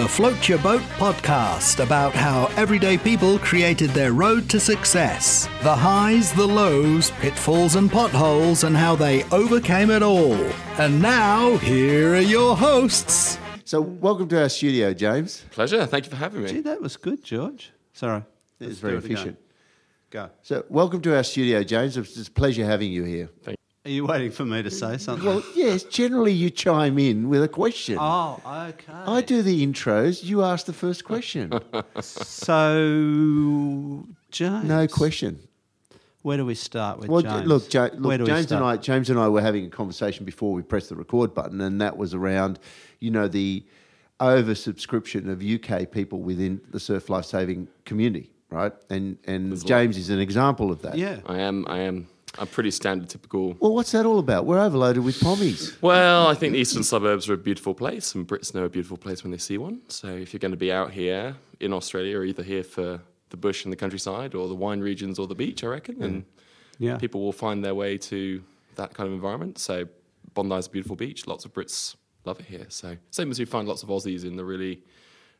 the Float Your Boat podcast about how everyday people created their road to success. The highs, the lows, pitfalls, and potholes, and how they overcame it all. And now, here are your hosts. So, welcome to our studio, James. Pleasure. Thank you for having me. Gee, me. that was good, George. Sorry. It's Let's very do it again. efficient. Go. So, welcome to our studio, James. It's a pleasure having you here. Are you waiting for me to say something? Well, yes, generally you chime in with a question. oh, okay. I do the intros, you ask the first question. So, James. no question. Where do we start with Well, James? look, ja- Where look do we James and I. James and I were having a conversation before we pressed the record button, and that was around, you know, the oversubscription of UK people within the surf life saving community, right? And and James is an example of that. Yeah. I am. I am. I'm pretty standard, typical. Well, what's that all about? We're overloaded with pommies. Well, I think the eastern suburbs are a beautiful place, and Brits know a beautiful place when they see one. So if you're going to be out here in Australia, or either here for the bush and the countryside, or the wine regions, or the beach, I reckon, and Yeah. people will find their way to that kind of environment. So Bondi's a beautiful beach. Lots of Brits love it here. So same as you find lots of Aussies in the really,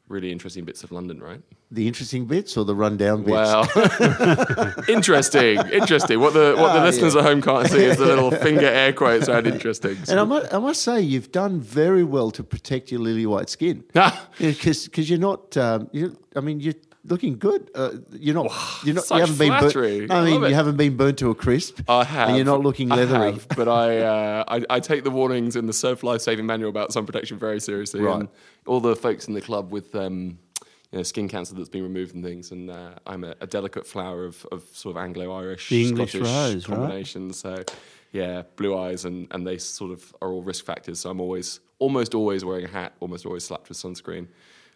really interesting bits of London, right? The interesting bits or the rundown bits? Well, interesting, interesting. What the what the Ah, listeners yeah. at home can't see is the little finger air quotes around interesting. And I must, I must say, you've done very well to protect your lily white skin. Ah. Because you're not, um, you I mean, you're looking good. Uh, you're not, you're not, such you haven't been burnt. I I mean, love you haven't been burnt to a crisp. I have. And you're not looking I leathery. have, but I, uh, I I take the warnings in the Surf Life Saving Manual about sun protection very seriously. Right. And all the folks in the club with um, you know, skin cancer that's been removed and things, and uh, I'm a, a delicate flower of, of sort of Anglo-Irish, The English Scottish rose, right? combination. So yeah, blue eyes, and, and they sort of are all risk factors. So I'm always, almost always wearing a hat, almost always slapped with sunscreen.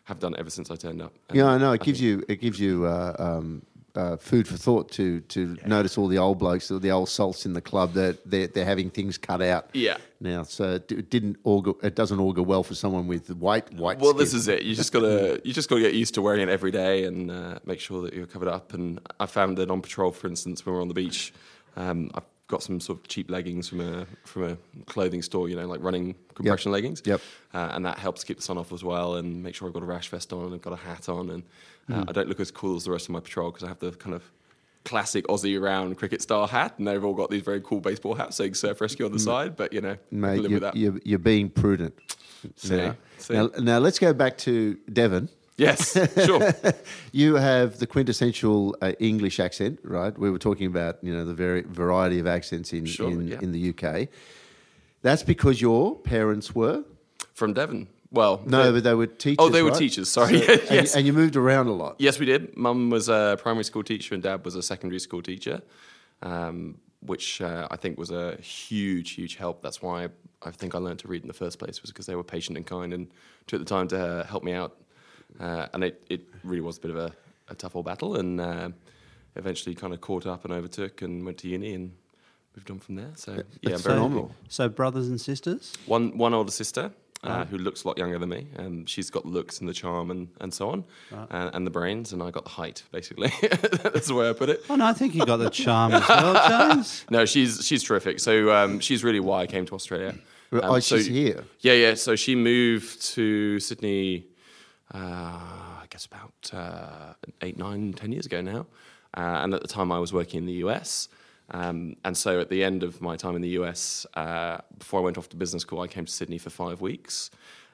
Have done ever since I turned up. And Yeah, I know. It I gives think- you, it gives you uh, um, uh, food for thought to to notice all the old blokes, or the old salts in the club that they're, they're having things cut out. Yeah. Now, so it didn't augur, it doesn't augur well for someone with white white. Well, skin. this is it. You just gotta you just gotta get used to wearing it every day and uh, make sure that you're covered up. And I found that on patrol, for instance, when we're on the beach, um, I've got some sort of cheap leggings from a from a clothing store. You know, like running compression leggings. Yep. Uh, and that helps keep the sun off as well, and make sure I've got a rash vest on and I've got a hat on, and uh, Hmm. I don't look as cool as the rest of my patrol because I have the kind of classic Aussie round cricket style hat, and they've all got these very cool baseball hats saying surf rescue on the side. But you know, mate. You're, you're, you're being prudent. See? Now, now, now let's go back to Devon. Yes, sure. You have the quintessential uh, English accent, right? We were talking about you know the very variety of accents in Sure, in, yeah. in the UK. That's because your parents were From Devon. Well, no, but they were teachers. Oh, they were right? teachers, sorry. So- and, Yes. and you moved around a lot. Yes, we did. Mum was a primary school teacher and dad was a secondary school teacher, um, which uh, I think was a huge, huge help. That's why I think I learned to read in the first place was because they were patient and kind and took the time to uh, help me out. Uh, and it, it really was a bit of a, a tough old battle and uh, eventually kind of caught up and overtook and went to uni and moved on from there. So, yeah, I'm very phenomenal. So, brothers and sisters? one one older sister uh, who looks a lot younger than me. Um, she's got the looks and the charm and, and so on, and, and the brains, and I got the height. Basically, that's the way I put it. Oh, no, I think you got the charm as well, James. No, she's she's terrific. So um, she's really why I came to Australia. Um, Oh, so- she's here. Yeah, yeah. So she moved to Sydney. Uh, I guess about uh, eight, nine, ten years ago now. Uh, and at the time, I was working in the US. Um, and so at the end of my time in the US, uh, before I went off to business school, I came to Sydney for five weeks.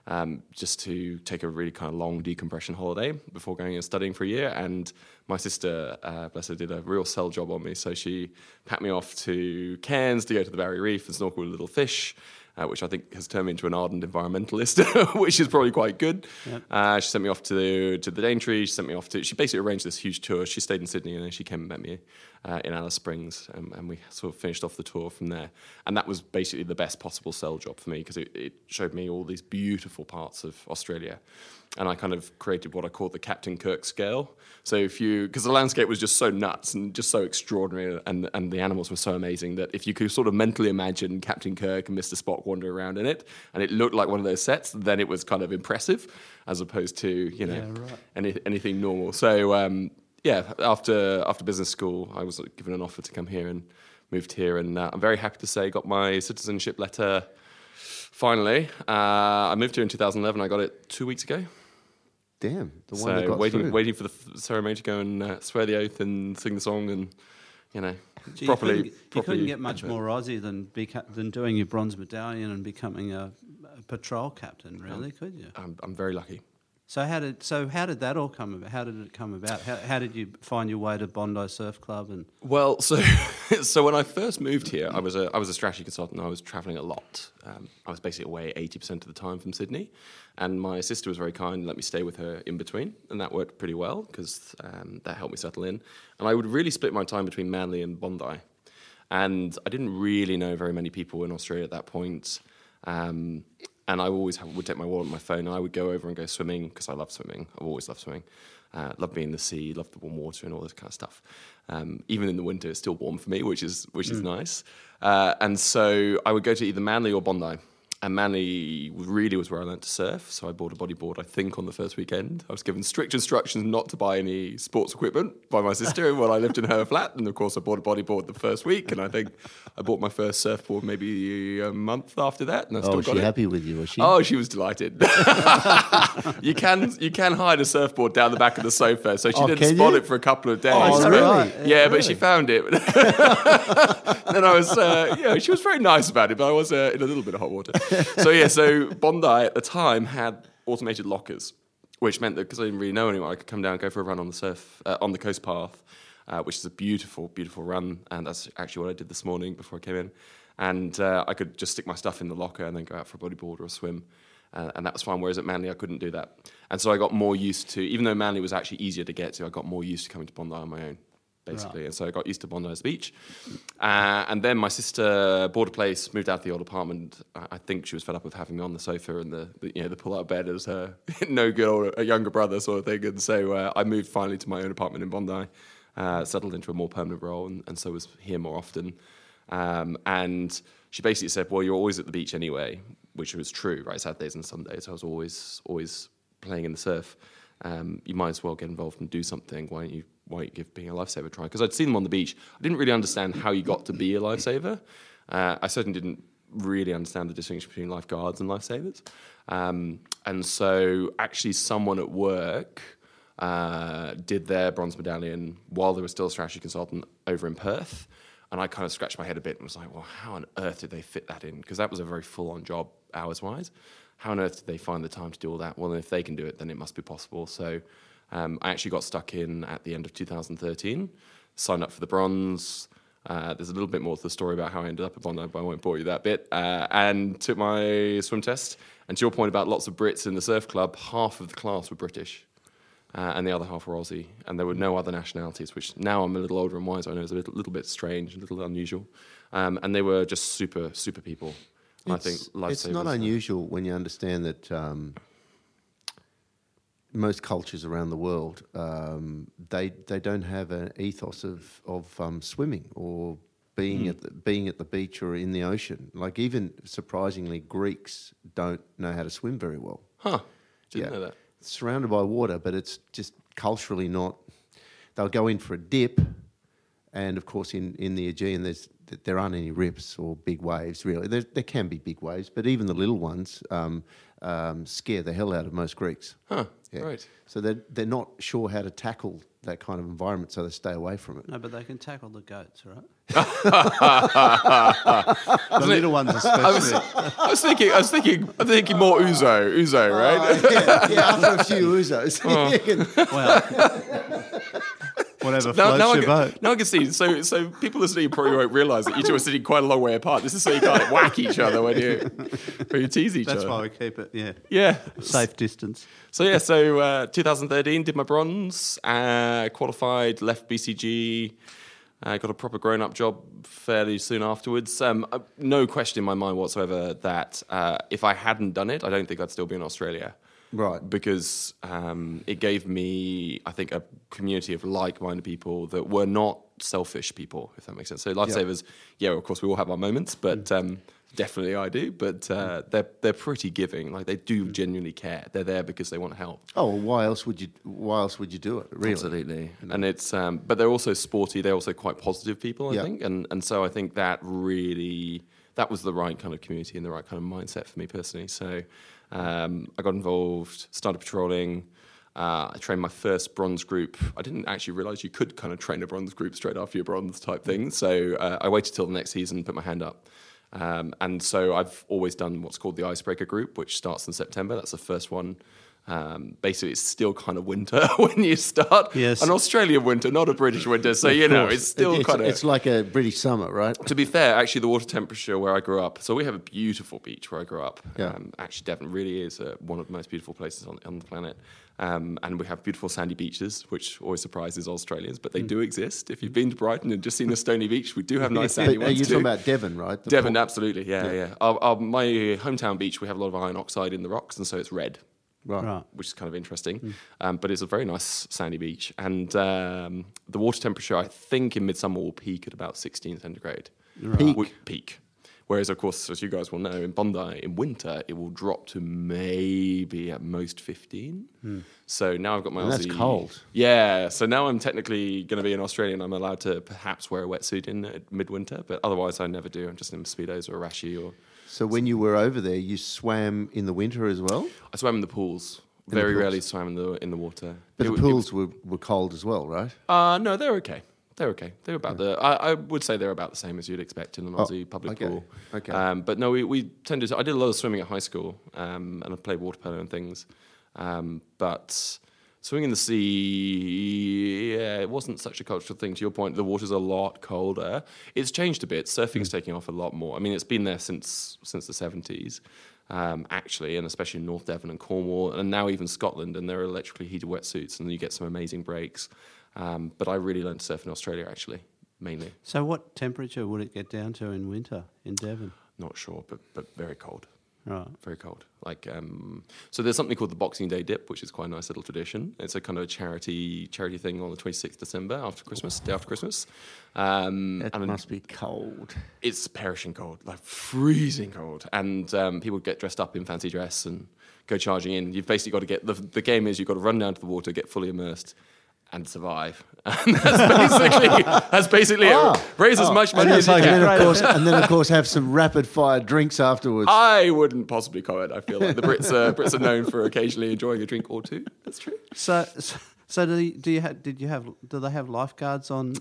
Um, just to take a really kind of long decompression holiday before going and studying for a year. And my sister, uh, bless her, did a real sell job on me. So she packed me off to Cairns to go to the Barrier Reef and snorkel with little fish uh, which I think has turned me into an ardent environmentalist, which is probably quite good. Uh, she sent me off to the, to the Daintree. She sent me off to. She basically arranged this huge tour. She stayed in Sydney and then she came and met me uh, in Alice Springs, and, and we sort of finished off the tour from there. And that was basically the best possible sell job for me because it, it showed me all these beautiful parts of Australia. And I kind of created what I call the Captain Kirk scale. So if you, because the landscape was just so nuts and just so extraordinary, and and the animals were so amazing that if you could sort of mentally imagine Captain Kirk and Mr. Spock wandering around in it, and it looked like one of those sets, then it was kind of impressive, as opposed to you know Yeah, right. any, anything normal. So um, yeah, after after business school, I was given an offer to come here and moved here, and uh, I'm very happy to say got my citizenship letter. Finally, uh, I moved here in 2011. I got it two weeks ago. Damn, the one that So got waiting, through. waiting for the ceremony to go and uh, swear the oath and sing the song, and you know, Gee, properly. You couldn't, you couldn't get much more Aussie than beca- than doing your bronze medallion and becoming a, a patrol captain, really, could you? I'm, I'm very lucky. So how did so how did that all come about? How did it come about? How, how did you find your way to Bondi Surf Club and Well, so so when I first moved here, I was a I was a strategy consultant. I was traveling a lot. Um, I was basically away eighty percent of the time from Sydney, and my sister was very kind and let me stay with her in between, and that worked pretty well because um, that helped me settle in. And I would really split my time between Manly and Bondi, and I didn't really know very many people in Australia at that point. Um, and I always have, would take my wallet and my phone, and I would go over and go swimming because I love swimming. I've always loved swimming. Uh, love being in the sea, love the warm water and all this kind of stuff. Um, even in the winter, it's still warm for me, which is which is nice. Uh, and so I would go to either Manly or Bondi. And Manly really was where I learned to surf. So I bought a bodyboard, I think, on the first weekend. I was given strict instructions not to buy any sports equipment by my sister while I lived in her flat. And of course, I bought a bodyboard the first week. And I think I bought my first surfboard maybe a month after that. And I still oh, got she it. happy with you? Was she? Oh, she was delighted. you can you can hide a surfboard down the back of the sofa, so she Oh, didn't spot you? it for a couple of days. Oh, but- really? Yeah, but she found it. then I was, uh, yeah, she was very nice about it, but I was uh, in a little bit of hot water. So yeah, so Bondi at the time had automated lockers, which meant that because I didn't really know anyone, I could come down, go for a run on the surf uh, on the coast path, uh, which is a beautiful, beautiful run, and that's actually what I did this morning before I came in. And uh, I could just stick my stuff in the locker and then go out for a bodyboard or a swim. Uh, and that was fine. Whereas at Manly, I couldn't do that. And so I got more used to, even though Manly was actually easier to get to, I got more used to coming to Bondi on my own, basically. And so I got used to Bondi beach. Uh, and then my sister bought a place, moved out of the old apartment. I, think she was fed up with having me on the sofa and the, the you know the pull-out bed as her no good older, a younger brother sort of thing. And so uh, I moved finally to my own apartment in Bondi, uh, settled into a more permanent role, and, and so was here more often. Um, and she basically said, "Well, you're always at the beach anyway," which was true, right? Saturdays and Sundays, I was always always playing in the surf. Um, you might as well get involved and do something. Why don't you? You give being a lifesaver try? Because I'd seen them on the beach. I didn't really understand how you got to be a lifesaver. Uh, I certainly didn't really understand the distinction between lifeguards and lifesavers. Um, and so, actually, someone at work uh, did their bronze medallion while they were still a strategy consultant over in Perth. And I kind of scratched my head a bit and was like, well, how on earth did they fit that in? Because that was a very full on job hours wise. How on earth did they find the time to do all that? Well, if they can do it, then it must be possible. So um, I actually got stuck in at the end of 2013, signed up for the bronze. Uh, there's a little bit more to the story about how I ended up at Bondi, but I won't bore you that bit. Uh, and took my swim test. And to your point about lots of Brits in the surf club, half of the class were British uh, and the other half were Aussie, and there were no other nationalities, which now I'm a little older and wiser, I know is a little, little bit strange, a little unusual. Um, and they were just super, super people. And I think It's- not unusual when you understand that um, most cultures around the world um, they they don't have an ethos of of um, swimming or being at the, being at the beach or in the ocean. Like even surprisingly, Greeks don't know how to swim very well. Huh. Didn't know that. Surrounded by water, but it's just culturally not. They'll go in for a dip, and of course, in, in the Aegean, there's there aren't any rips or big waves really. There, there can be big waves, but even the little ones um, um, scare the hell out of most Greeks. Huh. Yeah. Right. So they're they're not sure how to tackle that kind of environment, so they stay away from it. no? But they can tackle the goats, right? the little ones especially. I was thinking, I was thinking, I'm thinking more Ouzo, Ouzo, right? yeah, yeah, after a few Ouzos. you can- well, whatever now, floats now, I can, now I can see. So, so people listening probably won't realise that you two are sitting quite a long way apart. This is so you can't whack each other when you when you tease each That's other. That's why we keep it, yeah, Yeah. safe distance. So yeah, so uh, 2013 did my bronze, uh, qualified, left BCG, uh, got a proper grown-up job fairly soon afterwards. Um, uh, no question in my mind whatsoever that uh, if I hadn't done it, I don't think I'd still be in Australia. Right. Because um, it gave me, I think, a community of like-minded people that were not selfish people, if that makes sense. So lifesavers, yeah, of course, we all have our moments, but um, definitely I do, but uh, they're they're pretty giving. Like they do genuinely care. They're there because they want to help. Oh, well, why else would you? Why else would you do it? Really? Absolutely, and it's um, but they're also sporty. They're also quite positive people, I Yeah. think, and and so I think that really that was the right kind of community and the right kind of mindset for me personally. So um, I got involved, started patrolling. Uh, I trained my first bronze group. I didn't actually realize you could kind of train a bronze group straight after your bronze type thing. So uh, I waited till the next season, put my hand up. Um, and so I've always done what's called the icebreaker group, which starts in September. That's the first one. Um, basically, it's still kind of winter when you start. Yes. An Australian winter, not a British winter. So, you know, it's still it's, kind of. It's like a British summer, right? to be fair, actually, the water temperature where I grew up. So we have a beautiful beach where I grew up. Yeah. Um, actually, Devon really is uh, one of the most beautiful places on, on the planet. Um, and we have beautiful sandy beaches, which always surprises Australians, but they Mm. do exist. If you've been to Brighton and just seen a stony beach, we do have nice sandy But, uh, ones you're too. talking about Devon, right? The Devon, port- absolutely, yeah, yeah. Our, our, my hometown beach, we have a lot of iron oxide in the rocks, and so it's red, Right. Right. which is kind of interesting. Um, but it's a very nice sandy beach, and um, the water temperature, I think, in midsummer will peak at about 16 centigrade. Peak? Wi- peak. Whereas, of course, as you guys will know, in Bondi in winter it will drop to maybe at most 15. So now I've got my And that's cold. Yeah. So now I'm technically going to be in Australia and I'm allowed to perhaps wear a wetsuit in uh, midwinter, but otherwise I never do. I'm just in speedos or a rashi or So when you were over there, you swam in the winter as well, I swam in the pools. the Very pools. rarely swam in the in the water. but It the it pools were, were cold as well, right? Uh, no, they're okay. They're okay. They're about the. I, I would say they're about the same as you'd expect in an Aussie public okay. pool. Okay. Um, but no, we, we tended. To, I did a lot of swimming at high school, um, and I played water polo and things. Um, but swimming in the sea, yeah, it wasn't such a cultural thing. To your point, the water's a lot colder. It's changed a bit. Surfing's taking off a lot more. I mean, it's been there since since the seventies. Um, actually, and especially in North Devon and Cornwall, and now even Scotland, and there are electrically heated wetsuits, and you get some amazing breaks. Um, but I really learned to surf in Australia, actually, mainly. So, what temperature would it get down to in winter in Devon? Not sure, but but very cold, Right. very cold. Like um, so, there's something called the Boxing Day dip, which is quite a nice little tradition. It's a kind of a charity charity thing on the 26th December after Christmas, day after Christmas. Um, That and must be cold. it's perishing cold, like freezing cold, and um, people get dressed up in fancy dress and go charging in. You've basically got to get the the game is you've got to run down to the water, get fully immersed. And survive. And that's basically that's basically it. Raise as much money and, as you then, can. of course, and then of course have some rapid fire drinks afterwards. I wouldn't possibly comment. I feel like the Brits are Brits are known for occasionally enjoying a drink or two. That's true. So, so, so do you, do you have? Did you have? Do they have lifeguards on?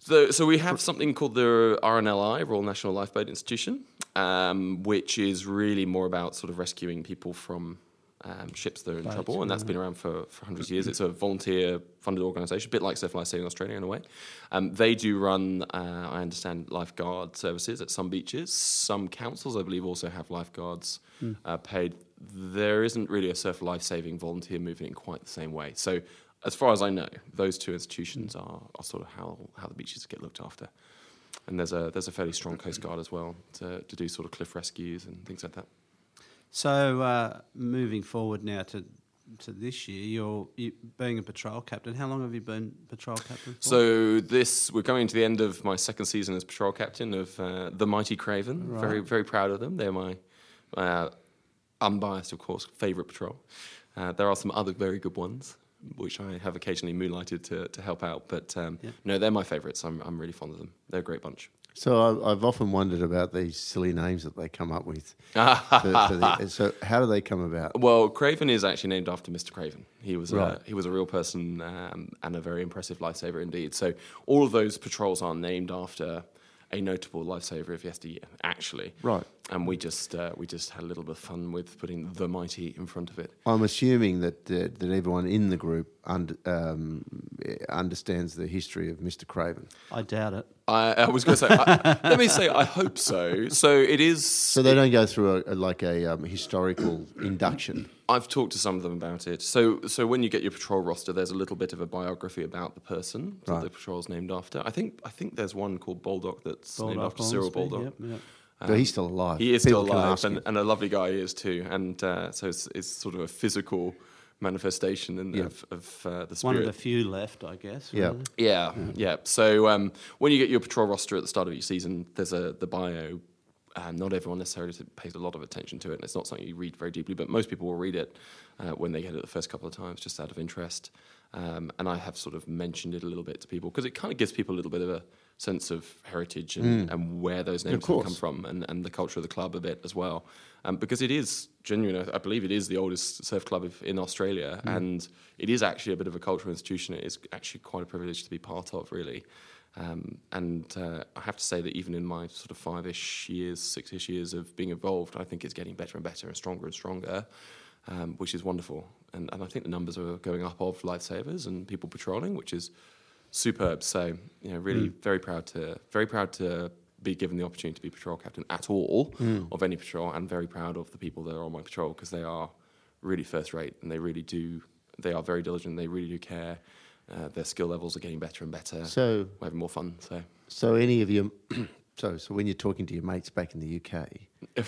So, so we have something called the RNLI, Royal National Lifeboat Institution, um, which is really more about sort of rescuing people from um, ships that are in trouble, and that's been around for, for hundreds of years. It's a volunteer-funded organisation, a bit like Surf Life Saving Australia in a way. Um, they do run, uh, I understand, lifeguard services at some beaches. Some councils, I believe, also have lifeguards uh, paid. There isn't really a surf life-saving volunteer movement in quite the same way. So, as far as I know, those two institutions are, are sort of how, how the beaches get looked after. And there's a there's a fairly strong coast guard as well to, to do sort of cliff rescues and things like that. So, uh, moving forward now to to this year, you're you, being a patrol captain. How long have you been patrol captain for? So this we're coming to the end of my second season as patrol captain of uh, the Mighty Craven. Very very proud of them. They're my uh, unbiased, of course, favourite patrol. Uh, there are some other very good ones which I have occasionally moonlighted to, to help out, but um, no, they're my favourites. I'm I'm really fond of them. They're a great bunch. So I've often wondered about these silly names that they come up with. for, for the, so how do they come about? Well, Craven is actually named after Mr. Craven. He was Right. a, he was a real person um, and a very impressive lifesaver indeed. So all of those patrols are named after a notable lifesaver of yesteryear, actually. Right. And we just uh, we just had a little bit of fun with putting the mighty in front of it. I'm assuming that uh, that everyone in the group und- um, understands the history of Mr. Craven. I doubt it. I, I was going to say, I, let me say, I hope so. So it is. So they don't go through a, a, like a um, historical induction. I've talked to some of them about it. So, so when you get your patrol roster, there's a little bit of a biography about the person that Right. the patrol's named after. I think, I think there's one called Baldock that's named after Cyril Hornsby, Baldock. Yep, yep. So he's still alive. He is People still alive, and, and a lovely guy he is too. And uh, so it's, it's sort of a physical manifestation in, Yeah. of, of uh, the spirit. One of the few left, I guess. Yeah. really. Yeah, yeah. So um, when you get your patrol roster at the start of each season, there's a the bio uh, not everyone necessarily pays a lot of attention to it, and it's not something you read very deeply. But most people will read it uh, when they get it the first couple of times, just out of interest. Um, and I have sort of mentioned it a little bit to people because it kind of gives people a little bit of a sense of heritage and, and where those names have come from, and, and the culture of the club a bit as well. Um, because it is genuine. I believe it is the oldest surf club of- in Australia, and it is actually a bit of a cultural institution. It is actually quite a privilege to be part of, really. Um, and uh, I have to say that even in my sort of five-ish years, six-ish years of being involved, I think it's getting better and better and stronger and stronger, um, which is wonderful. And, and I think the numbers are going up of lifesavers and people patrolling, which is superb. So, you know, really very proud to very proud to be given the opportunity to be patrol captain at all of any patrol, and very proud of the people that are on my patrol because they are really first rate and they really do. They are very diligent. They really do care. Uh, their skill levels are getting better and better. So- we're having more fun. So, So any of your, so so when you're talking to your mates back in the UK,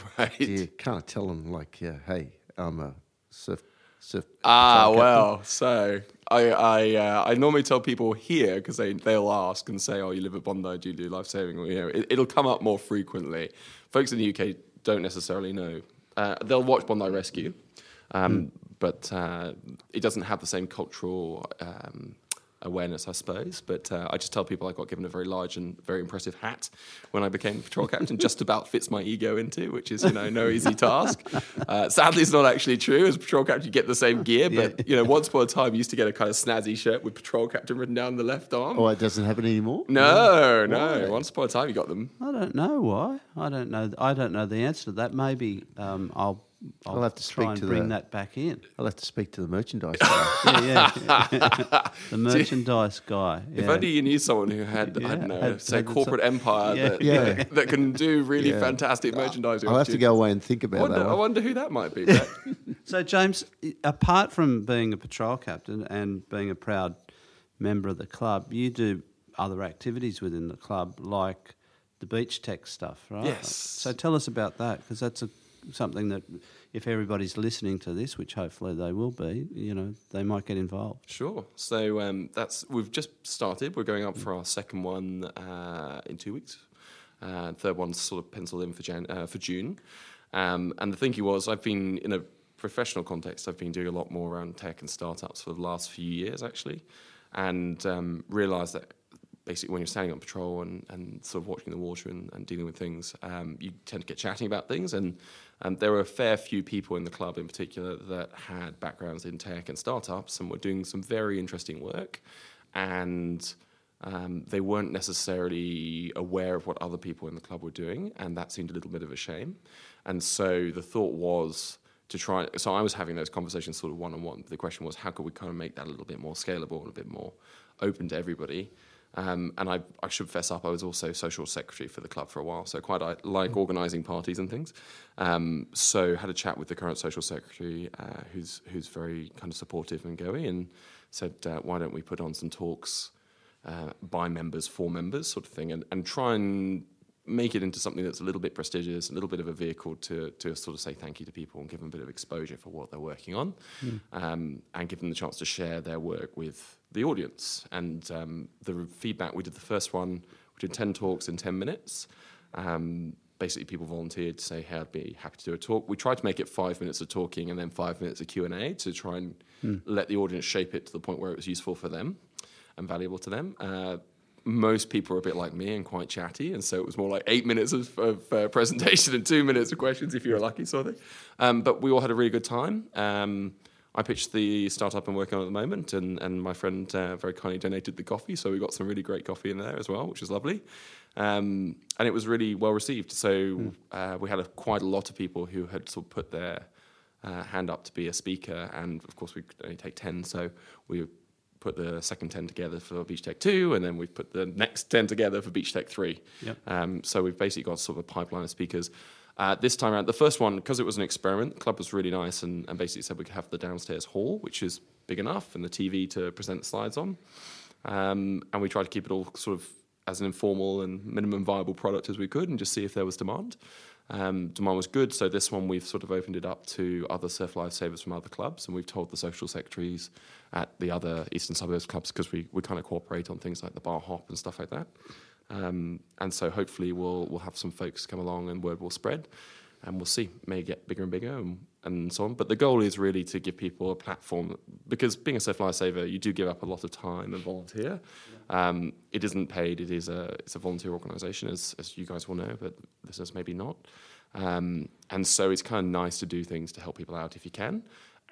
right. you kind of tell them like, yeah, hey, I'm a surf surf. Ah, captain? well, so I I, uh, I normally tell people here because they they'll ask and say, "Oh, you live at Bondi? Do you do life saving?" Or, you know, it, it'll come up more frequently. Folks in the UK don't necessarily know. Uh, they'll watch Bondi Rescue, um, but uh, it doesn't have the same cultural. Um, Awareness, I suppose, but uh, I just tell people I got given a very large and very impressive hat when I became patrol captain. just about fits my ego into, which is you know no easy task. Uh, sadly, it's not actually true. As patrol captain, you get the same gear, but you know once upon a time, you used to get a kind of snazzy shirt with patrol captain written down the left arm. Oh, it doesn't happen anymore. no, no. Once upon a time, you got them. I don't know why. I don't know. I don't know the answer to that. Maybe um, I'll. I'll, I'll have to try speak and to bring the- that back in. I'll have to speak to the merchandise. guy. Yeah, yeah. the merchandise guy. If only you knew someone who had, I don't know, had- say, had corporate so- empire Yeah. that, Yeah. that can do really Yeah. fantastic merchandising. I'll have to go away and think I about wonder, that. I wonder who that might be. So, James, apart from being a patrol captain and being a proud member of the club, you do other activities within the club, like the beach tech stuff, right? Yes. So, tell us about that because that's a, something that, if everybody's listening to this, which hopefully they will be, you know, they might get involved. Sure. So um, that's we've just started. We're going up for our second one uh, in two weeks. Uh, third one's sort of penciled in for Jan, uh, for June. Um, and the thinking was, I've been in a professional context. I've been doing a lot more around tech and startups for the last few years, actually, and um, realised that basically when you're standing on patrol and, and sort of watching the water and, and dealing with things, um, you tend to get chatting about things. And um, there were a fair few people in the club in particular that had backgrounds in tech and startups and were doing some very interesting work. And um, they weren't necessarily aware of what other people in the club were doing. And that seemed a little bit of a shame. And so the thought was, to try. So I was having those conversations sort of one on one. The question was, how could we kind of make that a little bit more scalable and a bit more open to everybody? Um, and I, I should fess up, I was also social secretary for the club for a while, so quite I like organising parties and things. Um, so had a chat with the current social secretary, uh, who's who's very kind of supportive and goey, and said, uh, why don't we put on some talks uh, by members for members, sort of thing, and, and try and make it into something that's a little bit prestigious, a little bit of a vehicle to, to sort of say thank you to people and give them a bit of exposure for what they're working on, um, and give them the chance to share their work with the audience. And um, the feedback we did the first one, we did 10 talks in 10 minutes. Um, basically, people volunteered to say, hey, I'd be happy to do a talk. We tried to make it five minutes of talking and then five minutes of Q&A to try and let the audience shape it to the point where it was useful for them and valuable to them. Uh, most people are a bit like me and quite chatty, and so it was more like eight minutes of, of uh, presentation and two minutes of questions if you were lucky, sort of thing. Um, but we all had a really good time. Um, I pitched the startup I'm working on at the moment, and, and my friend uh, very kindly donated the coffee, so we got some really great coffee in there as well, which was lovely. Um, and it was really well received. So uh, we had a, quite a lot of people who had sort of put their uh, hand up to be a speaker, and of course we could only take ten, so we put the second 10 together for Beach Tech 2, and then we've put the next 10 together for Beach Tech 3. Yep. Um, so we've basically got sort of a pipeline of speakers. Uh, this time around, the first one, because it was an experiment, the club was really nice and, and basically said we could have the downstairs hall, which is big enough, and the TV to present the slides on. Um, and we tried to keep it all sort of as an informal and minimum viable product as we could and just see if there was demand. Um, demand was good, so this one we've sort of opened it up to other surf lifesavers from other clubs, and we've told the social secretaries at the other eastern suburbs clubs because we, we kind of cooperate on things like the bar hop and stuff like that. Um, and so hopefully we'll we'll have some folks come along and word will spread, and we'll see. May get bigger and bigger and, and so on. But the goal is really to give people a platform because being a surf lifesaver, you do give up a lot of time and volunteer. Um, it isn't paid. It is a it's a volunteer organisation, as as you guys will know, but listeners maybe not. Um, and so it's kind of nice to do things to help people out if you can.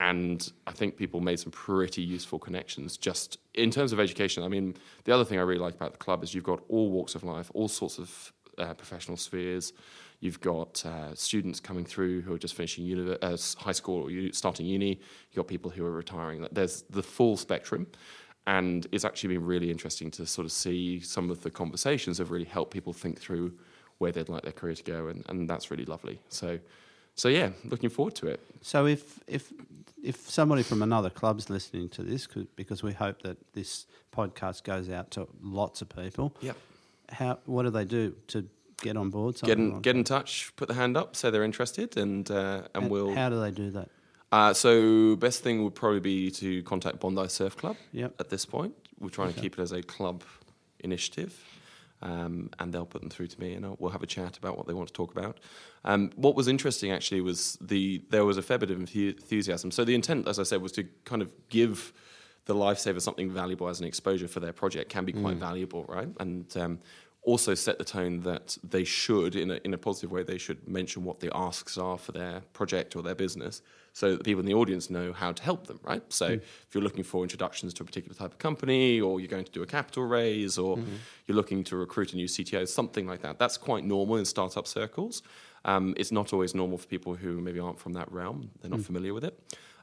And I think people made some pretty useful connections just in terms of education. I mean, the other thing I really like about the club is you've got all walks of life, all sorts of uh, professional spheres. You've got uh, students coming through who are just finishing uh, high school or starting uni. You've got people who are retiring. There's the full spectrum. And it's actually been really interesting to sort of see some of the conversations have really helped people think through where they'd like their career to go. And, and that's really lovely. So, so yeah, looking forward to it. So if if if somebody from another club's listening to this, because we hope that this podcast goes out to lots of people. Yep. How what do they do to get on board? Get in, like get in touch, put the hand up, say they're interested, and uh, and that? we'll. How do they do that? Uh, so best thing would probably be to contact Bondi Surf Club. Yep. At this point, we're trying to keep it as a club initiative, um, and they'll put them through to me, and I'll, we'll have a chat about what they want to talk about. Um, what was interesting actually was the there was a fair bit of enthusiasm. So the intent, as I said, was to kind of give the lifesaver something valuable as an exposure for their project can be quite valuable, right? And um, also set the tone that they should, in a, in a positive way, they should mention what the asks are for their project or their business so that the people in the audience know how to help them, right? So mm-hmm. if you're looking for introductions to a particular type of company or you're going to do a capital raise or mm-hmm. you're looking to recruit a new CTO, something like that, that's quite normal in startup circles. Um, it's not always normal for people who maybe aren't from that realm, they're not mm. familiar with it.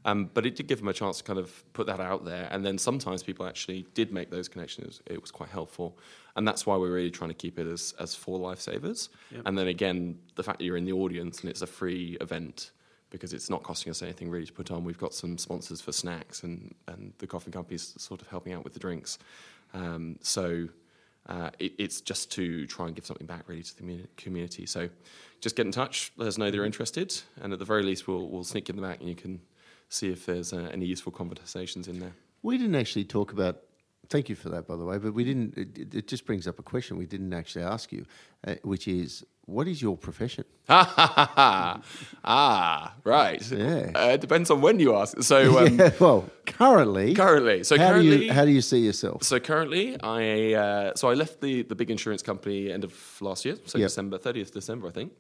Um, but it did give them a chance to kind of put that out there. And then sometimes people actually did make those connections. It was quite helpful. And that's why we're really trying to keep it as, as for lifesavers. And then again, the fact that you're in the audience and it's a free event because it's not costing us anything really to put on. We've got some sponsors for snacks and, and the coffee company's sort of helping out with the drinks. Um, so uh, it, it's just to try and give something back really to the community. So just get in touch, let us know they're interested, and at the very least, we'll, we'll sneak in the back and you can see if there's uh, any useful conversations in there. We didn't actually talk about. Thank you for that, by the way. But we didn't. It, it- just brings up a question we didn't actually ask you, uh, which is, what is your profession? ah, right. Yeah. Uh, it depends on when you ask. So um, yeah, well, currently, currently, so how currently, do you how do you see yourself? So currently, I uh, so I left the the big insurance company end of last year, so Yep. December thirtieth December, I think,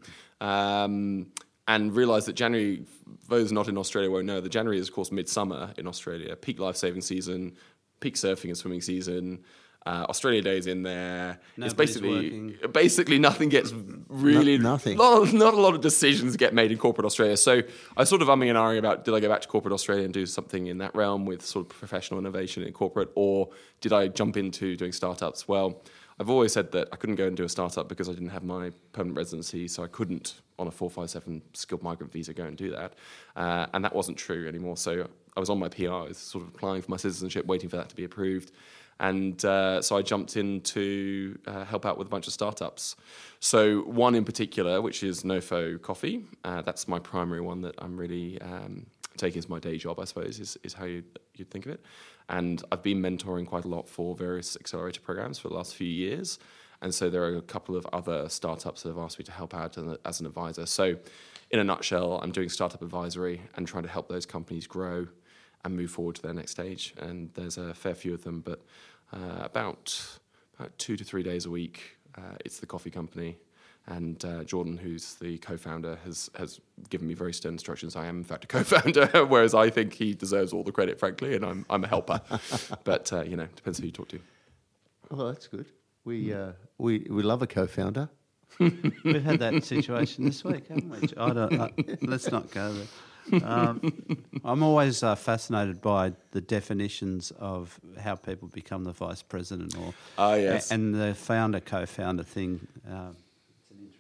um, and realize that January. Those not in Australia won't know that January is of course midsummer in Australia, peak life saving season, peak surfing and swimming season. Uh, Australia Day is in there. Nobody's it's basically working. basically nothing gets really No- nothing. Not, not a lot of decisions get made in corporate Australia. So I sort of umming and ahhing about did I go back to corporate Australia and do something in that realm with sort of professional innovation in corporate, or did I jump into doing startups? Well, I've always said that I couldn't go and do a startup because I didn't have my permanent residency, so I couldn't on a 457 skilled migrant visa go and do that. Uh, and that wasn't true anymore. So I was on my PR, I was sort of applying for my citizenship, waiting for that to be approved. And uh, so I jumped in to uh, help out with a bunch of startups. So one in particular, which is Nofo Coffee, uh, that's my primary one that I'm really um, taking as my day job, I suppose, is, is how you, you'd think of it. And I've been mentoring quite a lot for various accelerator programs for the last few years. And so there are a couple of other startups that have asked me to help out as- an advisor. So, in a nutshell, I'm doing startup advisory and trying to help those companies grow and move forward to their next stage. And there's a fair few of them, but uh, about about two to three days a week, uh, it's the coffee company. And uh, Jordan, who's the co-founder, has has given me very stern instructions. I am in fact a co-founder, whereas I think he deserves all the credit, frankly, and I'm I'm a helper. but uh, you know, depends who you talk to. Oh, that's good. We uh, we we love a co-founder. We've had that situation this week, haven't we? I don't, uh, let's not go there. Um, I'm always uh, fascinated by the definitions of how people become the vice president, or Ah, yes. and the founder co-founder thing. Uh, it's an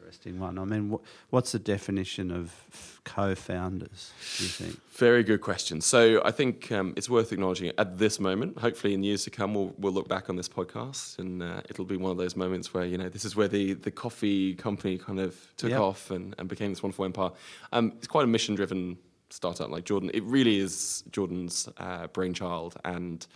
interesting one. I mean, wh- what's the definition of co-founders? Do you think? Very good question. So I think um, it's worth acknowledging at this moment. Hopefully, in years to come, we'll, we'll look back on this podcast, and uh, it'll be one of those moments where you know this is where the, the coffee company kind of took Yep. off and, and became this wonderful empire. Um, it's quite a mission driven startup like Jordan. It really is Jordan's uh, brainchild, and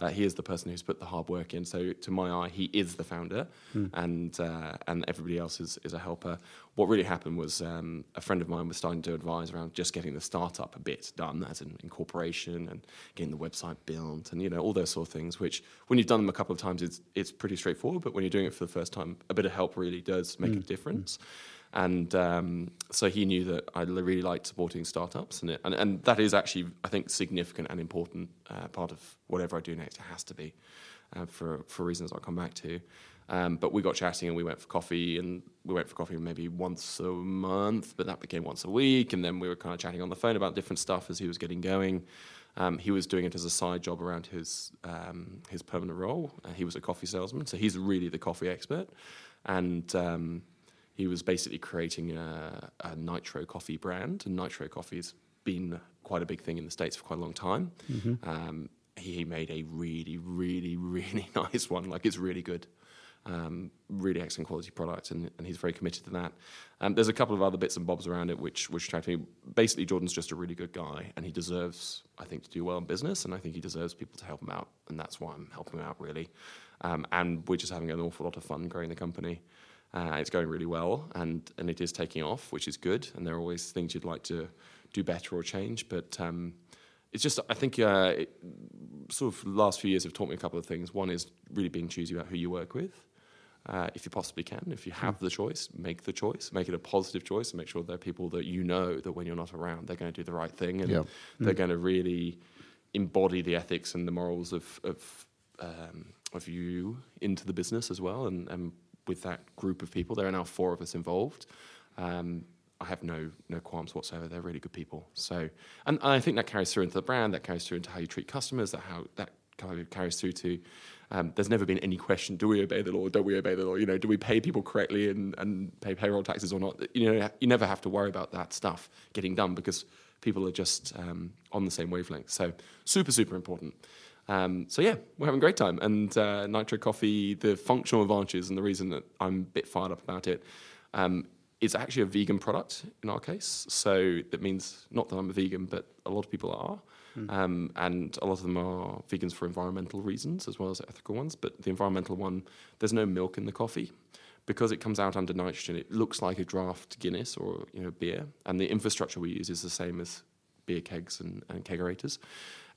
Uh, he is the person who's put the hard work in. So to my eye, he is the founder, and uh, and everybody else is is a helper. What really happened was um, a friend of mine was starting to advise around just getting the startup a bit done, as in incorporation and getting the website built, and you know all those sort of things. Which when you've done them a couple of times, it's it's pretty straightforward. But when you're doing it for the first time, a bit of help really does make a difference. And um, so he knew that I really liked supporting startups, and, it, and and that is actually I think significant and important uh, part of whatever I do next. It has to be uh, for for reasons I'll come back to. Um, but we got chatting and we went for coffee, and we went for coffee maybe once a month, but that became once a week, and then we were kind of chatting on the phone about different stuff as he was getting going. Um, he was doing it as a side job around his um, his permanent role. Uh, he was a coffee salesman, so he's really the coffee expert, and um, he was basically creating a, a nitro coffee brand. And nitro coffee has been quite a big thing in the states for quite a long time. Um, he, he made a really, really, really nice one. Like it's really good. Um, really excellent quality product, and, and he's very committed to that. Um, there's a couple of other bits and bobs around it which which attract me. Basically, Jordan's just a really good guy, and he deserves, I think, to do well in business, and I think he deserves people to help him out, and that's why I'm helping him out really. Um, and we're just having an awful lot of fun growing the company. Uh, it's going really well, and and it is taking off, which is good. And there are always things you'd like to do better or change, but um, it's just I think uh, it, sort of last few years have taught me a couple of things. One is really being choosy about who you work with, uh, if you possibly can. If you have the choice, make the choice, make it a positive choice, and make sure they're people that you know that when you're not around, they're going to do the right thing, and Yeah. they're going to really embody the ethics and the morals of of um, of you into the business as well. And, and with that group of people, there are now four of us involved. Um, I have no no qualms whatsoever. They're really good people. So, and, and I think that carries through into the brand. That carries through into how you treat customers. That how that kind of carries through to. Um, there's never been any question: Do we obey the law? Don't we obey the law? You know, do we pay people correctly and, and pay payroll taxes or not? You know, you never have to worry about that stuff getting done because people are just um, on the same wavelength. So, super super important. Um, so yeah, we're having a great time. And uh, Nitro Coffee, the functional advantages and the reason that I'm a bit fired up about it, um, it's actually a vegan product in our case. So that means not that I'm a vegan, but a lot of people are. Um, and a lot of them are vegans for environmental reasons as well as ethical ones. But the environmental one, there's no milk in the coffee. Because it comes out under nitrogen, it looks like a draft Guinness or you know beer, and the infrastructure we use is the same as beer kegs and, and kegerators.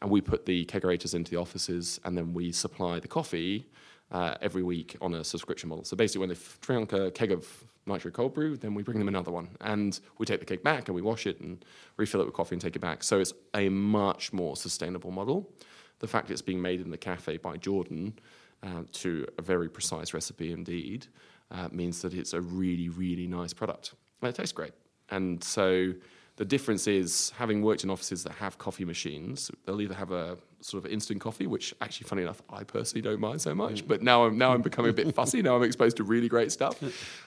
And we put the kegerators into the offices, and then we supply the coffee uh, every week on a subscription model. So basically, when they drink a keg of nitro cold brew, then we bring them another one, and we take the keg back and we wash it and refill it with coffee and take it back. So it's a much more sustainable model. The fact it's being made in the cafe by Jordan uh, to a very precise recipe indeed uh, means that it's a really, really nice product. And it tastes great. And so the difference is having worked in offices that have coffee machines, they'll either have a sort of instant coffee, which actually, funny enough, I personally don't mind so much. But now I'm now I'm becoming a bit fussy. Now I'm exposed to really great stuff,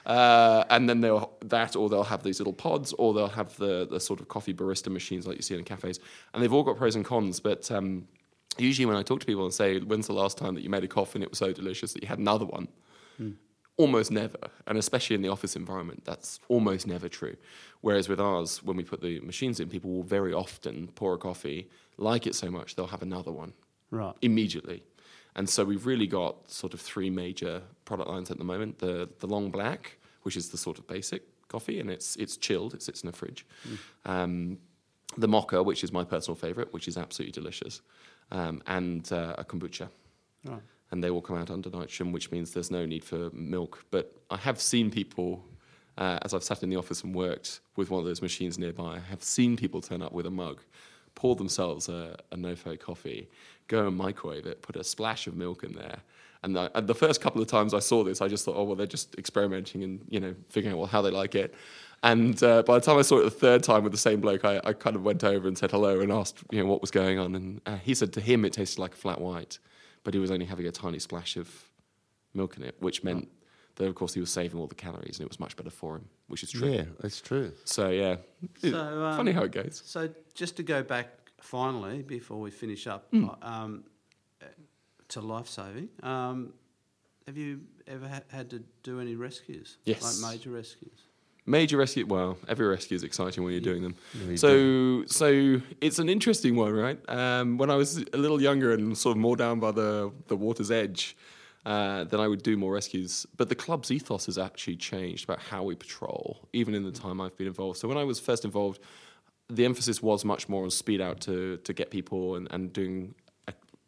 uh, and then they'll that, or they'll have these little pods, or they'll have the the sort of coffee barista machines like you see in cafes, and they've all got pros and cons. But um, usually, when I talk to people and say, "When's the last time that you made a coffee and it was so delicious that you had another one?" Almost never, and especially in the office environment, that's almost never true. Whereas with ours, when we put the machines in, people will very often pour a coffee, like it so much, they'll have another one Right. immediately. And so we've really got sort of three major product lines at the moment: the the long black, which is the sort of basic coffee, and it's it's chilled, it sits in a fridge. Um, the mocha, which is my personal favorite, which is absolutely delicious, um, and uh, a kombucha Right. And they will come out under nitrogen, which means there's no need for milk. But I have seen people, uh, as I've sat in the office and worked with one of those machines nearby, I have seen people turn up with a mug, pour themselves a, a no-fo coffee, go and microwave it, put a splash of milk in there. And the, and the first couple of times I saw this, I just thought, oh, well, they're just experimenting and, you know, figuring out well, how they like it. And uh, by the time I saw it the third time with the same bloke, I, I kind of went over and said hello and asked, you know, what was going on. And uh, he said to him it tasted like a flat white but he was only having a tiny splash of milk in it, which meant that, of course, he was saving all the calories and it was much better for him, which is true. Yeah, that's true. So, yeah, So, um, funny how it goes. So just to go back finally before we finish up Hmm. um, uh, to life saving, um, have you ever ha- had to do any rescues? Yes. Like major rescues? Major rescue. Well, every rescue is exciting when you're doing them. so, so it's an interesting one, right? Um, when I was a little younger and sort of more down by the the water's edge, uh, then I would do more rescues. But the club's ethos has actually changed about how we patrol, even in the time I've been involved. So when I was first involved, the emphasis was much more on speed out to to get people and, and doing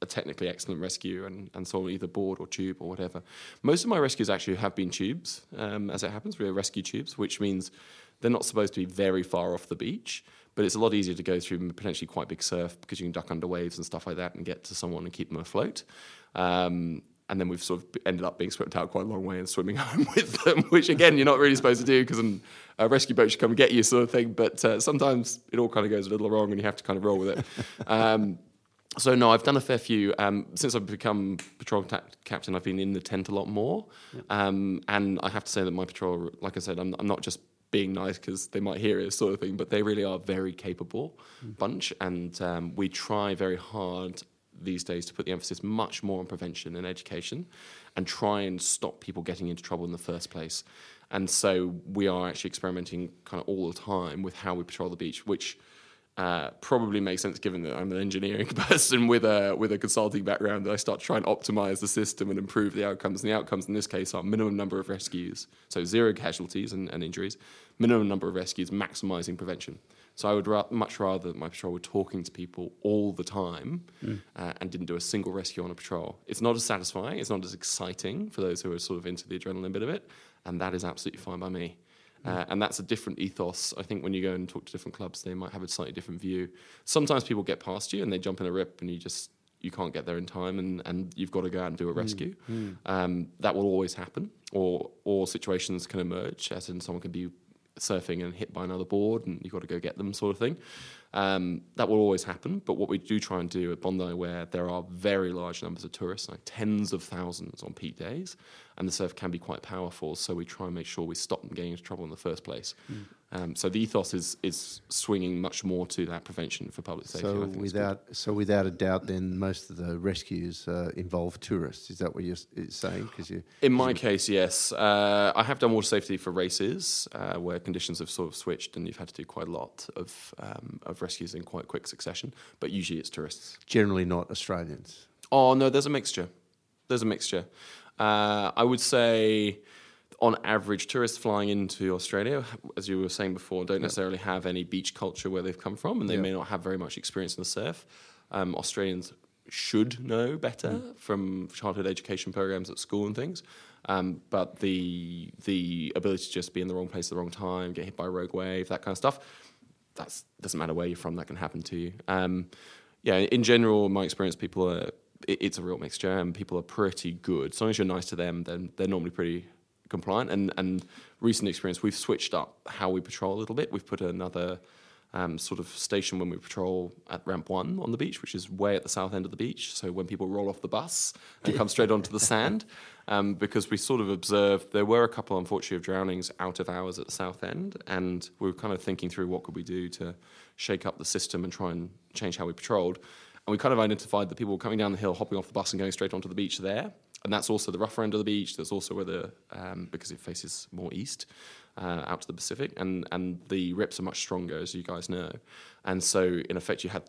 technically excellent rescue and, and so on, either board or tube or whatever. Most of my rescues actually have been tubes, um, as it happens. We're rescue tubes, which means they're not supposed to be very far off the beach, but it's a lot easier to go through potentially quite big surf because you can duck under waves and stuff like that and get to someone and keep them afloat. Um, and then we've sort of ended up being swept out quite a long way and swimming home with them, which again you're not really supposed to do because a rescue boat should come and get you, sort of thing. But uh, sometimes it all kind of goes a little wrong, and you have to kind of roll with it. Um, so no, I've done a fair few um, since I've become patrol ta- captain. I've been in the tent a lot more, um, and I have to say that my patrol, like I said, I'm, I'm not just being nice because they might hear it, sort of thing, but they really are a very capable bunch, and um, we try very hard these days to put the emphasis much more on prevention and education and try and stop people getting into trouble in the first place. And so we are actually experimenting kind of all the time with how we patrol the beach, which uh, probably makes sense given that I'm an engineering person with a with a consulting background. That I start to try and optimize the system and improve the outcomes. And the outcomes in this case are minimum number of rescues, so zero casualties and, and injuries, minimum number of rescues, maximizing prevention. So I would ra- much rather that my patrol were talking to people all the time uh, and didn't do a single rescue on a patrol. It's not as satisfying, it's not as exciting for those who are sort of into the adrenaline bit of it, and that is absolutely fine by me. Uh, and that's a different ethos. I think when you go and talk to different clubs, they might have a slightly different view. Sometimes people get past you and they jump in a rip, and you just you can't get there in time, and, and you've got to go out and do a rescue. Um, that will always happen, or or situations can emerge, as in someone can be surfing and hit by another board, and you've got to go get them, sort of thing. Um, that will always happen. But what we do try and do at Bondi, where there are very large numbers of tourists, like tens of thousands on peak days, and the surf can be quite powerful, so we try and make sure we stop them getting into trouble in the first place. Um, so the ethos is is swinging much more to that prevention for public safety. So I think without so without a doubt, then most of the rescues uh, involve tourists. Is that what you're saying? Because you In my case, yes. Uh, I have done water safety for races uh, where conditions have sort of switched and you've had to do quite a lot of, um, of rescues in quite quick succession, but usually it's tourists. generally not Australians. Oh, no, there's a mixture. There's a mixture. Uh, I would say, on average, tourists flying into Australia, as you were saying before, don't necessarily have any beach culture where they've come from, and they Yeah. may not have very much experience in the surf. Um, Australians should know better from childhood education programs at school and things. Um, but the the ability to just be in the wrong place at the wrong time, get hit by a rogue wave, that kind of stuff, that doesn't matter where you're from, that can happen to you. Um, yeah, in general, my experience, people are it, it's a real mixture, and people are pretty good. As long as you're nice to them, then they're normally pretty compliant. And and recent experience, we've switched up how we patrol a little bit. We've put another um, sort of station when we patrol at ramp one on the beach, which is way at the south end of the beach. So when people roll off the bus and come straight onto the sand, um, because we sort of observed there were a couple, unfortunately, of drownings out of hours at the south end, and we were kind of thinking through what could we do to shake up the system and try and change how we patrolled. And we kind of identified that people were coming down the hill, hopping off the bus, and going straight onto the beach there. And that's also the rougher end of the beach. There's also where the um, because it faces more east, uh, out to the Pacific, and and the rips are much stronger, as you guys know. And so, in effect, you had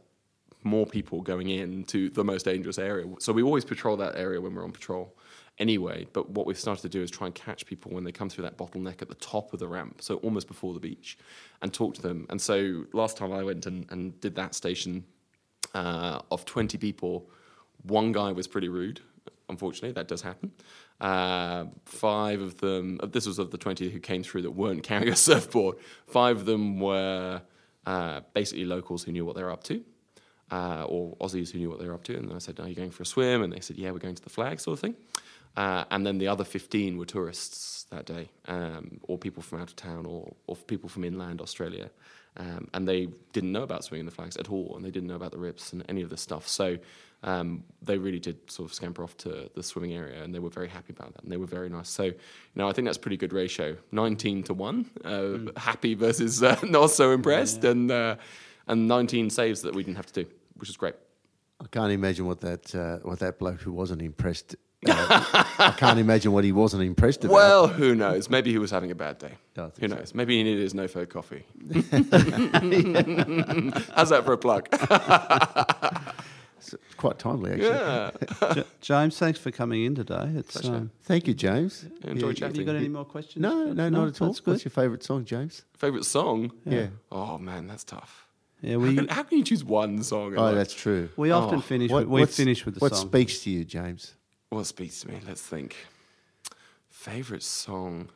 more people going in to the most dangerous area. So we always patrol that area when we're on patrol anyway. But what we've started to do is try and catch people when they come through that bottleneck at the top of the ramp, so almost before the beach, and talk to them. And so last time I went and, and did that station uh, of 20 people, one guy was pretty rude. Unfortunately, that does happen. Uh, five of them, uh, this was of the 20 who came through that weren't carrying a surfboard, five of them were uh, basically locals who knew what they were up to. Uh, or Aussies who knew what they were up to, and I said, "Are you going for a swim?" And they said, "Yeah, we're going to the flag," sort of thing. Uh, and then the other 15 were tourists that day, um, or people from out of town, or, or people from inland Australia. Um, and they didn't know about swinging the flags at all, and they didn't know about the rips and any of this stuff. So um, they really did sort of scamper off to the swimming area, and they were very happy about that, and they were very nice. So, you know, I think that's pretty good ratio 19 to 1, uh, happy versus uh, not so impressed, and, uh, and 19 saves that we didn't have to do, which is great. I can't imagine what that uh, what that bloke who wasn't impressed I can't imagine what he wasn't impressed about. Well, who knows? Maybe he was having a bad day. I think Who so. knows? Maybe he needed his no-fo coffee. How's that for a plug? It's quite timely, actually. yeah. J- James, thanks for coming in today. It's um, Thank you, James. Enjoy Yeah, chatting. have you got any more questions? No, no, not at all. That's good. What's your favourite song, James? Favorite song? Yeah. Oh man, that's tough. Yeah, How can, how can you choose one song? Oh, like- that's true. we often Oh, finish. What- with, we finish with the What song. What speaks to you, James? What speaks to me? Let's think. Favorite song.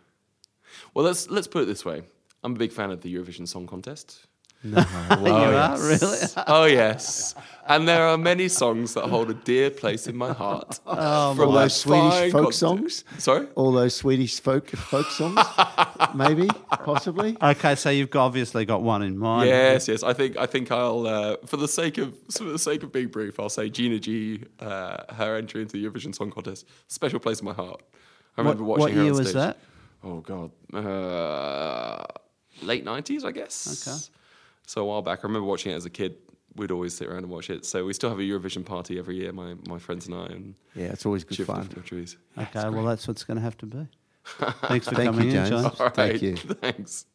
Well, let's let's put it this way. I'm a big fan of the Eurovision Song Contest. No. you are really. oh yes, and there are many songs that hold a dear place in my heart. Oh, From All those Swedish folk conti- songs? Sorry. All those Swedish folk folk songs? Maybe? Possibly? Okay, so you've got- obviously got one in mind. Yes, yes. I think I think I'll uh, for the sake of for the sake of being brief, I'll say Gina G. Uh, her entry into the Eurovision Song Contest, special place in my heart. I What, remember watching what her year on was that? Oh God, uh, late nineties, I guess. Okay. So a while back, I remember watching it as a kid. We'd always sit around and watch it. So we still have a Eurovision party every year, my, my friends and I, and Yeah, it's always good cheer for fun. different countries. Okay, well that's what's going to have to be. Thanks for Thank coming you, in, James. James. Thank you. Thanks.